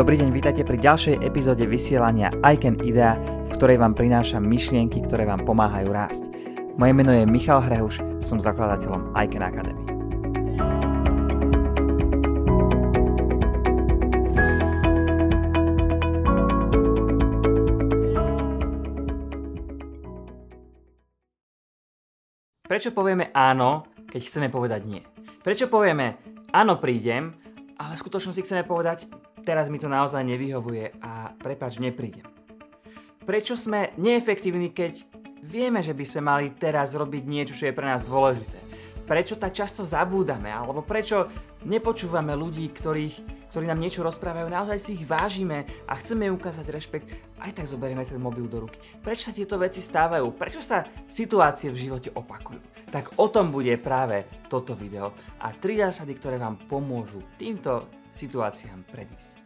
Dobrý deň, vítajte pri ďalšej epizóde vysielania Icon Idea, v ktorej vám prinášam myšlienky, ktoré vám pomáhajú rásť. Moje meno je Michal Hrehuš, som zakladateľom Icon Academy. Prečo povieme áno, keď chceme povedať nie? Prečo povieme áno prídem, ale v skutočnosti chceme povedať teraz mi to naozaj nevyhovuje a prepač, neprídem. Prečo sme neefektívni, keď vieme, že by sme mali teraz robiť niečo, čo je pre nás dôležité? Prečo tak často zabúdame? Alebo prečo nepočúvame ľudí, ktorých, ktorí nám niečo rozprávajú, naozaj si ich vážime a chceme ukázať rešpekt, aj tak zoberieme ten mobil do ruky. Prečo sa tieto veci stávajú? Prečo sa situácie v živote opakujú? Tak o tom bude práve toto video a tri zásady, ktoré vám pomôžu týmto situáciám predísť.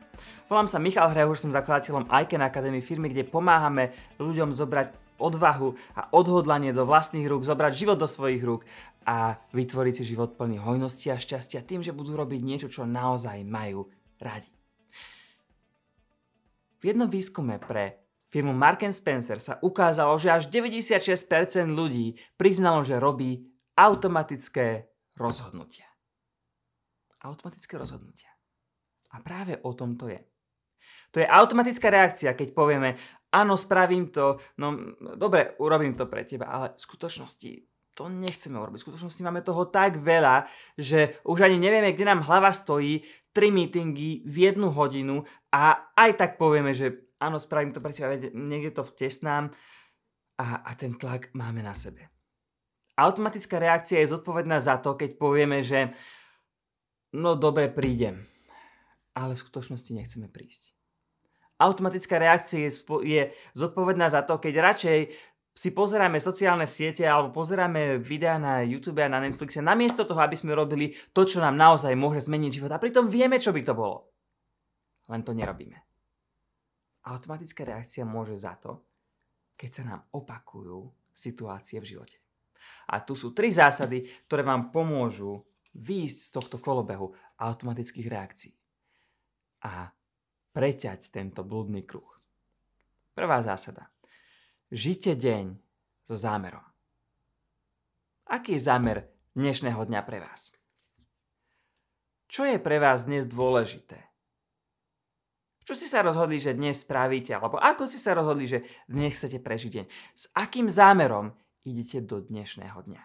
Volám sa Michal Hrehuš, som zakladateľom Icon Academy, firmy, kde pomáhame ľuďom zobrať odvahu a odhodlanie do vlastných rúk, zobrať život do svojich rúk a vytvoriť si život plný hojnosti a šťastia tým, že budú robiť niečo, čo naozaj majú radi. V jednom výskume pre firmu Mark Spencer sa ukázalo, že až 96% ľudí priznalo, že robí automatické rozhodnutia. Automatické rozhodnutia. A práve o tom to je. To je automatická reakcia, keď povieme, áno, spravím to, no dobre, urobím to pre teba, ale v skutočnosti to nechceme urobiť. V skutočnosti máme toho tak veľa, že už ani nevieme, kde nám hlava stojí, tri meetingy v jednu hodinu a aj tak povieme, že áno, spravím to pre teba, niekde to vtesnám a, a ten tlak máme na sebe. Automatická reakcia je zodpovedná za to, keď povieme, že no dobre, prídem, ale v skutočnosti nechceme prísť automatická reakcia je, je zodpovedná za to, keď radšej si pozeráme sociálne siete alebo pozeráme videá na YouTube a na Netflixe, namiesto toho, aby sme robili to, čo nám naozaj môže zmeniť život. A pritom vieme, čo by to bolo. Len to nerobíme. Automatická reakcia môže za to, keď sa nám opakujú situácie v živote. A tu sú tri zásady, ktoré vám pomôžu výjsť z tohto kolobehu automatických reakcií. A preťať tento blúdny kruh. Prvá zásada. Žite deň so zámerom. Aký je zámer dnešného dňa pre vás? Čo je pre vás dnes dôležité? Čo si sa rozhodli, že dnes spravíte? Alebo ako si sa rozhodli, že dnes chcete prežiť deň? S akým zámerom idete do dnešného dňa?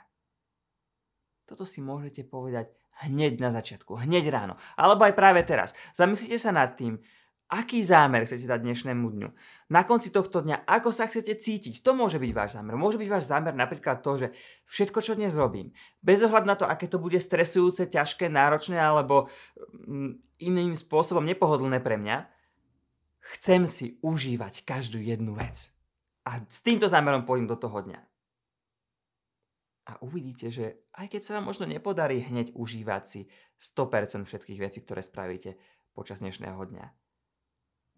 Toto si môžete povedať hneď na začiatku, hneď ráno, alebo aj práve teraz. Zamyslite sa nad tým, Aký zámer chcete dať dnešnému dňu? Na konci tohto dňa, ako sa chcete cítiť? To môže byť váš zámer. Môže byť váš zámer napríklad to, že všetko, čo dnes robím, bez ohľadu na to, aké to bude stresujúce, ťažké, náročné alebo mm, iným spôsobom nepohodlné pre mňa, chcem si užívať každú jednu vec. A s týmto zámerom pôjdem do toho dňa. A uvidíte, že aj keď sa vám možno nepodarí hneď užívať si 100% všetkých vecí, ktoré spravíte počas dnešného dňa,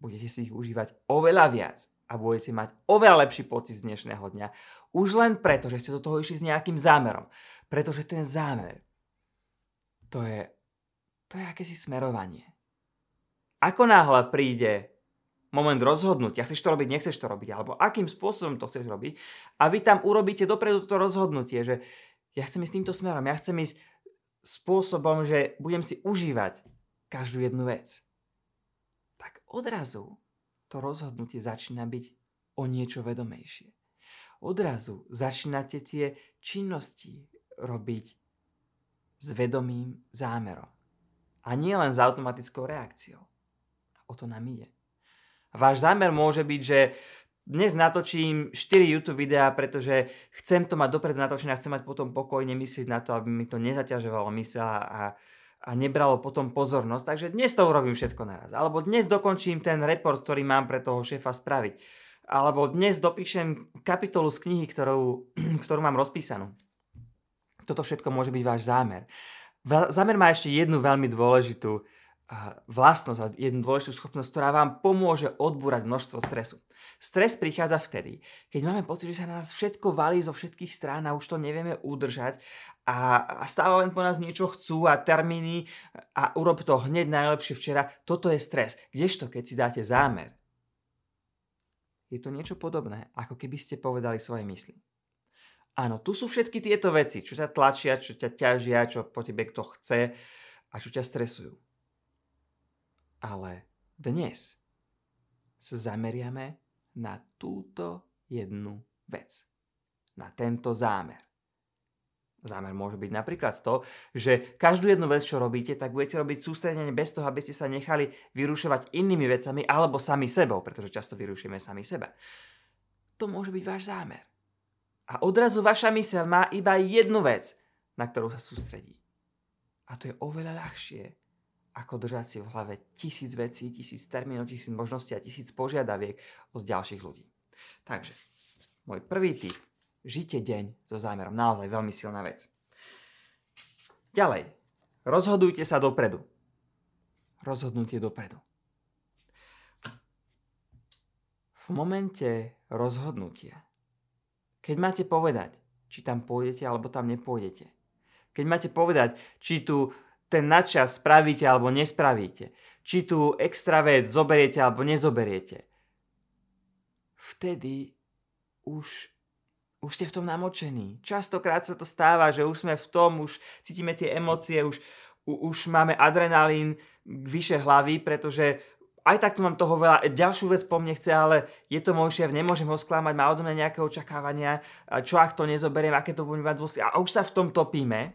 budete si ich užívať oveľa viac a budete mať oveľa lepší pocit z dnešného dňa. Už len preto, že ste do toho išli s nejakým zámerom. Pretože ten zámer, to je, to je akési smerovanie. Ako náhle príde moment rozhodnutia, chceš to robiť, nechceš to robiť, alebo akým spôsobom to chceš robiť, a vy tam urobíte dopredu to rozhodnutie, že ja chcem ísť týmto smerom, ja chcem ísť spôsobom, že budem si užívať každú jednu vec odrazu to rozhodnutie začína byť o niečo vedomejšie. Odrazu začínate tie činnosti robiť s vedomým zámerom. A nie len s automatickou reakciou. O to nám ide. Váš zámer môže byť, že dnes natočím 4 YouTube videá, pretože chcem to mať dopredu natočené a chcem mať potom pokojne myslieť na to, aby mi to nezaťažovalo mysel a, a nebralo potom pozornosť, takže dnes to urobím všetko naraz. Alebo dnes dokončím ten report, ktorý mám pre toho šéfa spraviť. Alebo dnes dopíšem kapitolu z knihy, ktorú, ktorú mám rozpísanú. Toto všetko môže byť váš zámer. Zámer má ešte jednu veľmi dôležitú vlastnosť a jednu dôležitú schopnosť, ktorá vám pomôže odbúrať množstvo stresu. Stres prichádza vtedy, keď máme pocit, že sa na nás všetko valí zo všetkých strán a už to nevieme udržať a, a stále len po nás niečo chcú a termíny a urob to hneď najlepšie včera. Toto je stres. Kdežto, keď si dáte zámer, je to niečo podobné, ako keby ste povedali svoje mysli. Áno, tu sú všetky tieto veci, čo ťa tlačia, čo ťa ťažia, čo po tebe kto chce a čo ťa stresujú. Ale dnes sa zameriame na túto jednu vec. Na tento zámer. Zámer môže byť napríklad to, že každú jednu vec, čo robíte, tak budete robiť sústredenie bez toho, aby ste sa nechali vyrušovať inými vecami alebo sami sebou, pretože často vyrušujeme sami seba. To môže byť váš zámer. A odrazu vaša myseľ má iba jednu vec, na ktorú sa sústredí. A to je oveľa ľahšie, ako držať si v hlave tisíc vecí, tisíc termínov, tisíc možností a tisíc požiadaviek od ďalších ľudí. Takže, môj prvý tip. Žite deň so zámerom. Naozaj veľmi silná vec. Ďalej. Rozhodujte sa dopredu. Rozhodnutie dopredu. V momente rozhodnutia, keď máte povedať, či tam pôjdete alebo tam nepôjdete, keď máte povedať, či tu ten nadčas spravíte alebo nespravíte. Či tú extra vec zoberiete alebo nezoberiete. Vtedy už, už ste v tom namočení. Častokrát sa to stáva, že už sme v tom, už cítime tie emócie, už, už máme adrenalín vyše hlavy, pretože aj tak tu mám toho veľa. Ďalšiu vec po mne chce, ale je to môj šéf, nemôžem ho sklamať, má odo mňa nejaké očakávania, čo ak to nezoberiem, aké to bude mať dôsledky. A už sa v tom topíme.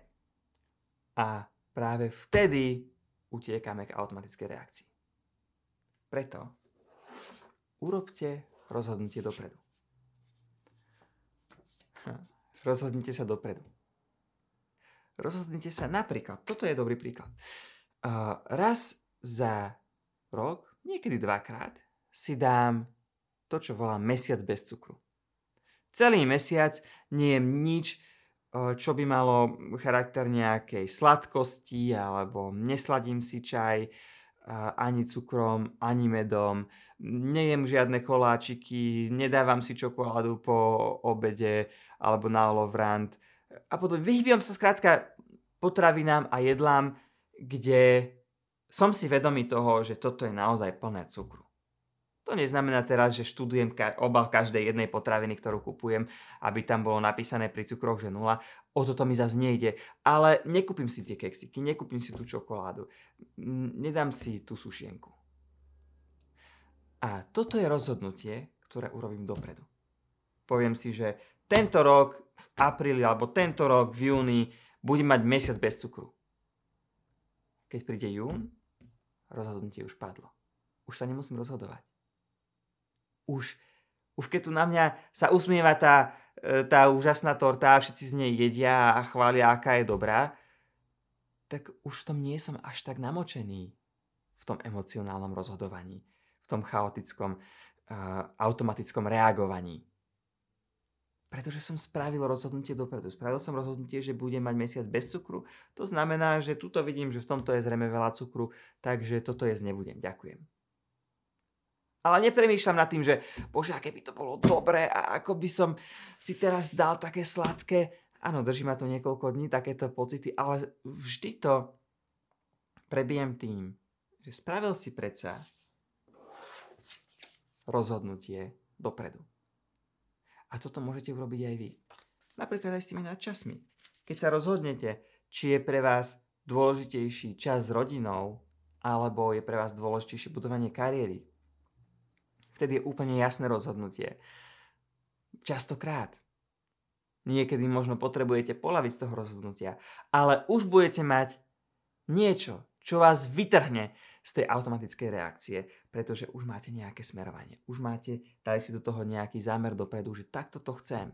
A práve vtedy utiekame k automatickej reakcii. Preto urobte rozhodnutie dopredu. Rozhodnite sa dopredu. Rozhodnite sa napríklad, toto je dobrý príklad, uh, raz za rok, niekedy dvakrát, si dám to, čo volám mesiac bez cukru. Celý mesiac nie jem nič, čo by malo charakter nejakej sladkosti alebo nesladím si čaj ani cukrom, ani medom, nejem žiadne koláčiky, nedávam si čokoládu po obede alebo na olovrant. A potom vyhýbam sa skrátka potravinám a jedlám, kde som si vedomý toho, že toto je naozaj plné cukru. To neznamená teraz, že študujem obal každej jednej potraviny, ktorú kupujem, aby tam bolo napísané pri cukroch, že nula. O toto mi zase nejde. Ale nekúpim si tie keksiky, nekúpim si tú čokoládu. Nedám si tú sušienku. A toto je rozhodnutie, ktoré urobím dopredu. Poviem si, že tento rok v apríli alebo tento rok v júni budem mať mesiac bez cukru. Keď príde jún, rozhodnutie už padlo. Už sa nemusím rozhodovať už, už keď tu na mňa sa usmieva tá, e, tá úžasná torta a všetci z nej jedia a chvália, aká je dobrá, tak už v tom nie som až tak namočený v tom emocionálnom rozhodovaní, v tom chaotickom, uh, automatickom reagovaní. Pretože som spravil rozhodnutie dopredu. Spravil som rozhodnutie, že budem mať mesiac bez cukru. To znamená, že tuto vidím, že v tomto je zrejme veľa cukru, takže toto jesť nebudem. Ďakujem. Ale nepremýšľam nad tým, že bože, aké by to bolo dobré a ako by som si teraz dal také sladké. Áno, drží ma to niekoľko dní, takéto pocity, ale vždy to prebijem tým, že spravil si predsa rozhodnutie dopredu. A toto môžete urobiť aj vy. Napríklad aj s tými nadčasmi. Keď sa rozhodnete, či je pre vás dôležitejší čas s rodinou, alebo je pre vás dôležitejšie budovanie kariéry, vtedy je úplne jasné rozhodnutie. Častokrát. Niekedy možno potrebujete polaviť z toho rozhodnutia, ale už budete mať niečo, čo vás vytrhne z tej automatickej reakcie, pretože už máte nejaké smerovanie. Už máte, dali si do toho nejaký zámer dopredu, že takto to chcem.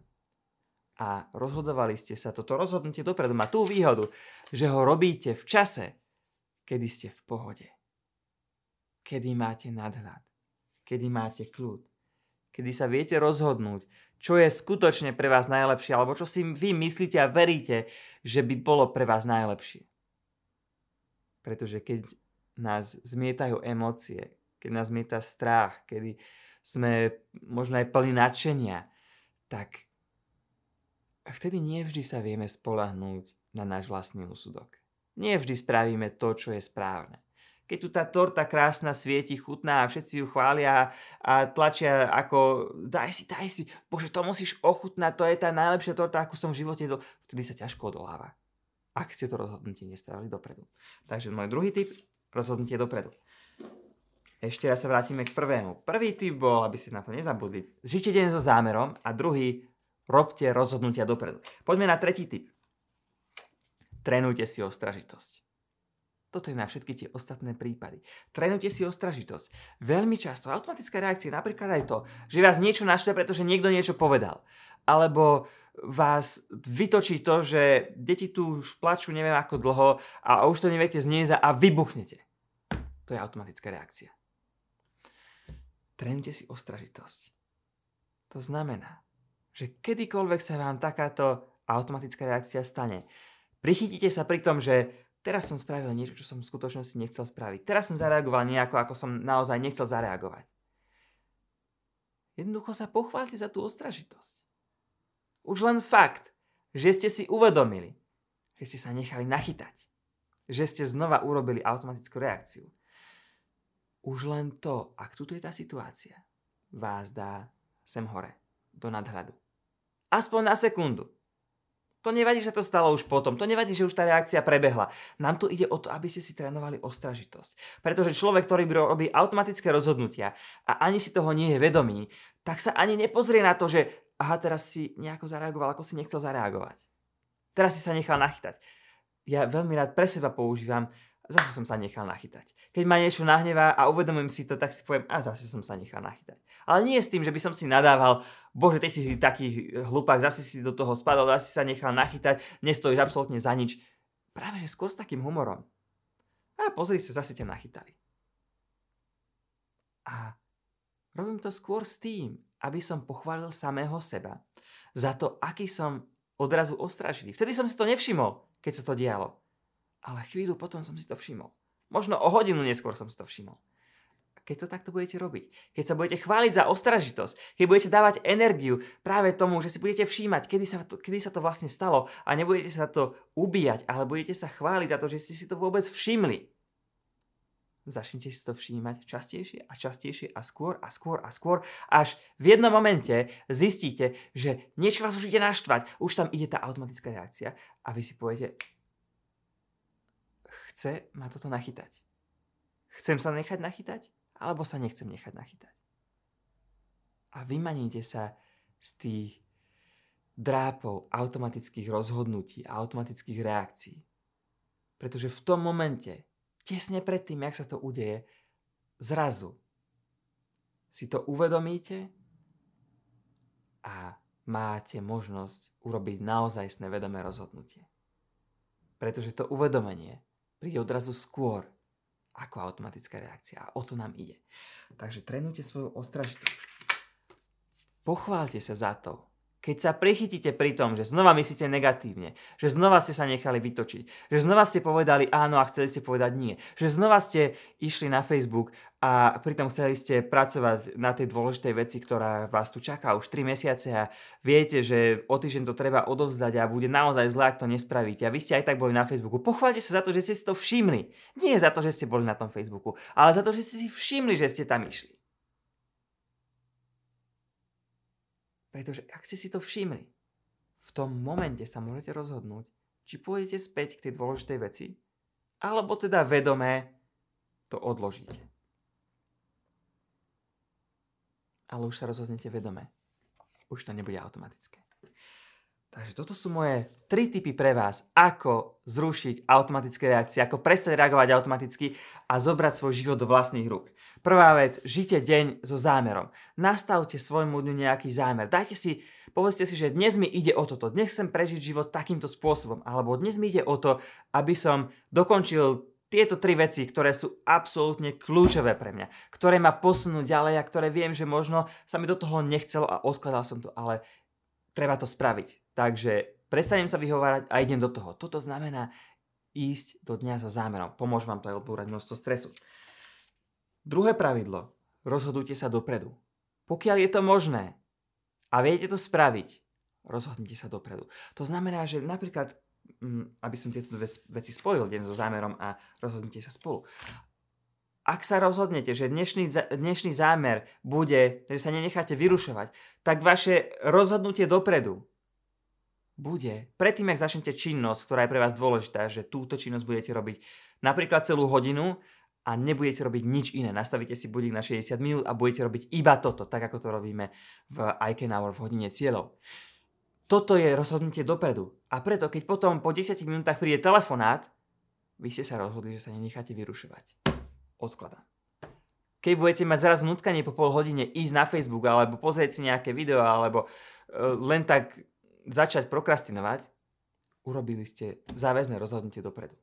A rozhodovali ste sa, toto rozhodnutie dopredu má tú výhodu, že ho robíte v čase, kedy ste v pohode. Kedy máte nadhľad kedy máte kľud. Kedy sa viete rozhodnúť, čo je skutočne pre vás najlepšie, alebo čo si vy myslíte a veríte, že by bolo pre vás najlepšie. Pretože keď nás zmietajú emócie, keď nás zmieta strach, kedy sme možno aj plní nadšenia, tak vtedy nevždy sa vieme spolahnúť na náš vlastný úsudok. Nevždy spravíme to, čo je správne. Keď tu tá torta krásna svieti, chutná a všetci ju chvália a tlačia ako daj si, daj si, bože to musíš ochutnať, to je tá najlepšia torta, akú som v živote jedol, vtedy sa ťažko odoláva. Ak ste to rozhodnutie nespravili dopredu. Takže môj druhý tip, rozhodnutie dopredu. Ešte raz sa vrátime k prvému. Prvý tip bol, aby ste na to nezabudli, žite deň so zámerom a druhý, robte rozhodnutia dopredu. Poďme na tretí tip. Trénujte si ostražitosť. Toto je na všetky tie ostatné prípady. Trénujte si ostražitosť. Veľmi často automatická reakcia je napríklad aj to, že vás niečo naštve, pretože niekto niečo povedal. Alebo vás vytočí to, že deti tu už plačú neviem ako dlho a už to neviete zniesť a vybuchnete. To je automatická reakcia. Trénujte si ostražitosť. To znamená, že kedykoľvek sa vám takáto automatická reakcia stane, Prichytíte sa pri tom, že teraz som spravil niečo, čo som v skutočnosti nechcel spraviť. Teraz som zareagoval nejako, ako som naozaj nechcel zareagovať. Jednoducho sa pochválte za tú ostražitosť. Už len fakt, že ste si uvedomili, že ste sa nechali nachytať, že ste znova urobili automatickú reakciu. Už len to, ak tuto je tá situácia, vás dá sem hore, do nadhľadu. Aspoň na sekundu. To nevadí, že to stalo už potom. To nevadí, že už tá reakcia prebehla. Nám tu ide o to, aby ste si trénovali ostražitosť. Pretože človek, ktorý robí automatické rozhodnutia a ani si toho nie je vedomý, tak sa ani nepozrie na to, že aha, teraz si nejako zareagoval, ako si nechcel zareagovať. Teraz si sa nechal nachytať. Ja veľmi rád pre seba používam zase som sa nechal nachytať. Keď ma niečo nahnevá a uvedomím si to, tak si poviem, a zase som sa nechal nachytať. Ale nie s tým, že by som si nadával, bože, ty si taký hlupák, zase si do toho spadol, zase sa nechal nachytať, nestojíš absolútne za nič. Práve že skôr s takým humorom. A pozri sa, zase ťa nachytali. A robím to skôr s tým, aby som pochválil samého seba za to, aký som odrazu ostražilý. Vtedy som si to nevšimol, keď sa to dialo ale chvíľu potom som si to všimol. Možno o hodinu neskôr som si to všimol. A keď to takto budete robiť, keď sa budete chváliť za ostražitosť, keď budete dávať energiu práve tomu, že si budete všímať, kedy sa to, kedy sa to vlastne stalo a nebudete sa to ubíjať, ale budete sa chváliť za to, že ste si to vôbec všimli, začnite si to všímať častejšie a častejšie a skôr a skôr a skôr, až v jednom momente zistíte, že niečo vás už ide naštvať, už tam ide tá automatická reakcia a vy si poviete, chce ma toto nachytať. Chcem sa nechať nachytať, alebo sa nechcem nechať nachytať. A vymaníte sa z tých drápov automatických rozhodnutí a automatických reakcií. Pretože v tom momente, tesne predtým, jak sa to udeje, zrazu si to uvedomíte a máte možnosť urobiť naozajstné vedomé rozhodnutie. Pretože to uvedomenie príde odrazu skôr ako automatická reakcia. A o to nám ide. Takže trénujte svoju ostražitosť. Pochválte sa za to, keď sa prichytíte pri tom, že znova myslíte negatívne, že znova ste sa nechali vytočiť, že znova ste povedali áno a chceli ste povedať nie, že znova ste išli na Facebook a pritom chceli ste pracovať na tej dôležitej veci, ktorá vás tu čaká už 3 mesiace a viete, že o týždeň to treba odovzdať a bude naozaj zlé, ak to nespravíte. A vy ste aj tak boli na Facebooku. Pochváľte sa za to, že ste si to všimli. Nie za to, že ste boli na tom Facebooku, ale za to, že ste si všimli, že ste tam išli. Pretože ak ste si to všimli, v tom momente sa môžete rozhodnúť, či pôjdete späť k tej dôležitej veci, alebo teda vedomé to odložíte. Ale už sa rozhodnete vedomé. Už to nebude automatické. Takže toto sú moje tri tipy pre vás, ako zrušiť automatické reakcie, ako prestať reagovať automaticky a zobrať svoj život do vlastných rúk. Prvá vec, žite deň so zámerom. Nastavte svojmu dňu nejaký zámer. Dajte si, povedzte si, že dnes mi ide o toto, dnes chcem prežiť život takýmto spôsobom, alebo dnes mi ide o to, aby som dokončil tieto tri veci, ktoré sú absolútne kľúčové pre mňa, ktoré ma posunú ďalej a ktoré viem, že možno sa mi do toho nechcelo a odkladal som to, ale treba to spraviť. Takže prestanem sa vyhovárať a idem do toho. Toto znamená, ísť do dňa so zámerom. Pomôže vám to aj odbúrať množstvo stresu. Druhé pravidlo. Rozhodujte sa dopredu. Pokiaľ je to možné a viete to spraviť, rozhodnite sa dopredu. To znamená, že napríklad, mm, aby som tieto dve veci spojil, deň so zámerom a rozhodnite sa spolu. Ak sa rozhodnete, že dnešný, dnešný zámer bude, že sa nenecháte vyrušovať, tak vaše rozhodnutie dopredu bude, predtým, ak začnete činnosť, ktorá je pre vás dôležitá, že túto činnosť budete robiť napríklad celú hodinu a nebudete robiť nič iné. Nastavíte si budík na 60 minút a budete robiť iba toto, tak ako to robíme v ICAN Hour v hodine cieľov. Toto je rozhodnutie dopredu. A preto, keď potom po 10 minútach príde telefonát, vy ste sa rozhodli, že sa nenecháte vyrušovať. Odkladám. Keď budete mať zrazu nutkanie po pol hodine ísť na Facebook alebo pozrieť si nejaké video alebo uh, len tak začať prokrastinovať, urobili ste záväzné rozhodnutie dopredu.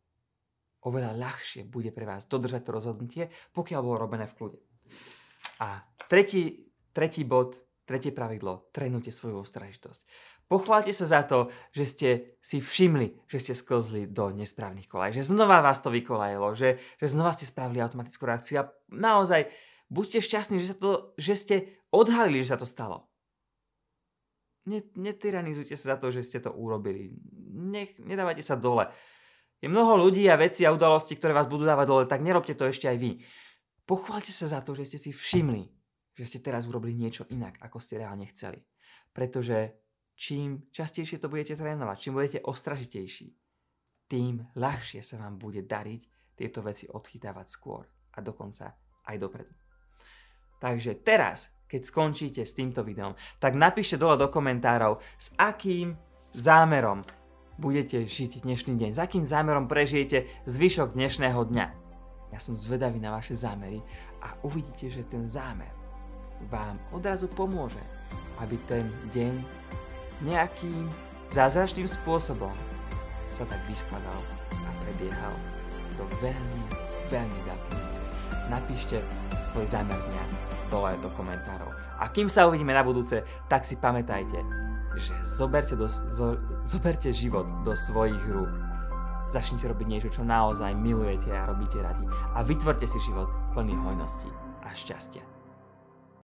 Oveľa ľahšie bude pre vás dodržať to rozhodnutie, pokiaľ bolo robené v kľude. A tretí, tretí bod, tretie pravidlo, trénujte svoju ostražitosť. Pochválte sa za to, že ste si všimli, že ste sklzli do nesprávnych kolaj, že znova vás to vykolajilo, že, že znova ste spravili automatickú reakciu a naozaj buďte šťastní, že, sa to, že ste odhalili, že sa to stalo netyranizujte sa za to, že ste to urobili. Nech, nedávajte sa dole. Je mnoho ľudí a veci a udalosti, ktoré vás budú dávať dole, tak nerobte to ešte aj vy. Pochváľte sa za to, že ste si všimli, že ste teraz urobili niečo inak, ako ste reálne chceli. Pretože čím častejšie to budete trénovať, čím budete ostražitejší, tým ľahšie sa vám bude dariť tieto veci odchytávať skôr a dokonca aj dopredu. Takže teraz keď skončíte s týmto videom, tak napíšte dole do komentárov, s akým zámerom budete žiť dnešný deň, s akým zámerom prežijete zvyšok dnešného dňa. Ja som zvedavý na vaše zámery a uvidíte, že ten zámer vám odrazu pomôže, aby ten deň nejakým zázračným spôsobom sa tak vyskladal a prebiehal do veľmi, veľmi veľkej Napíšte svoj zámer dňa dole do komentárov. A kým sa uvidíme na budúce, tak si pamätajte, že zoberte, do, zo, zoberte život do svojich rúk. Začnite robiť niečo, čo naozaj milujete a robíte radi. A vytvorte si život plný hojnosti a šťastia.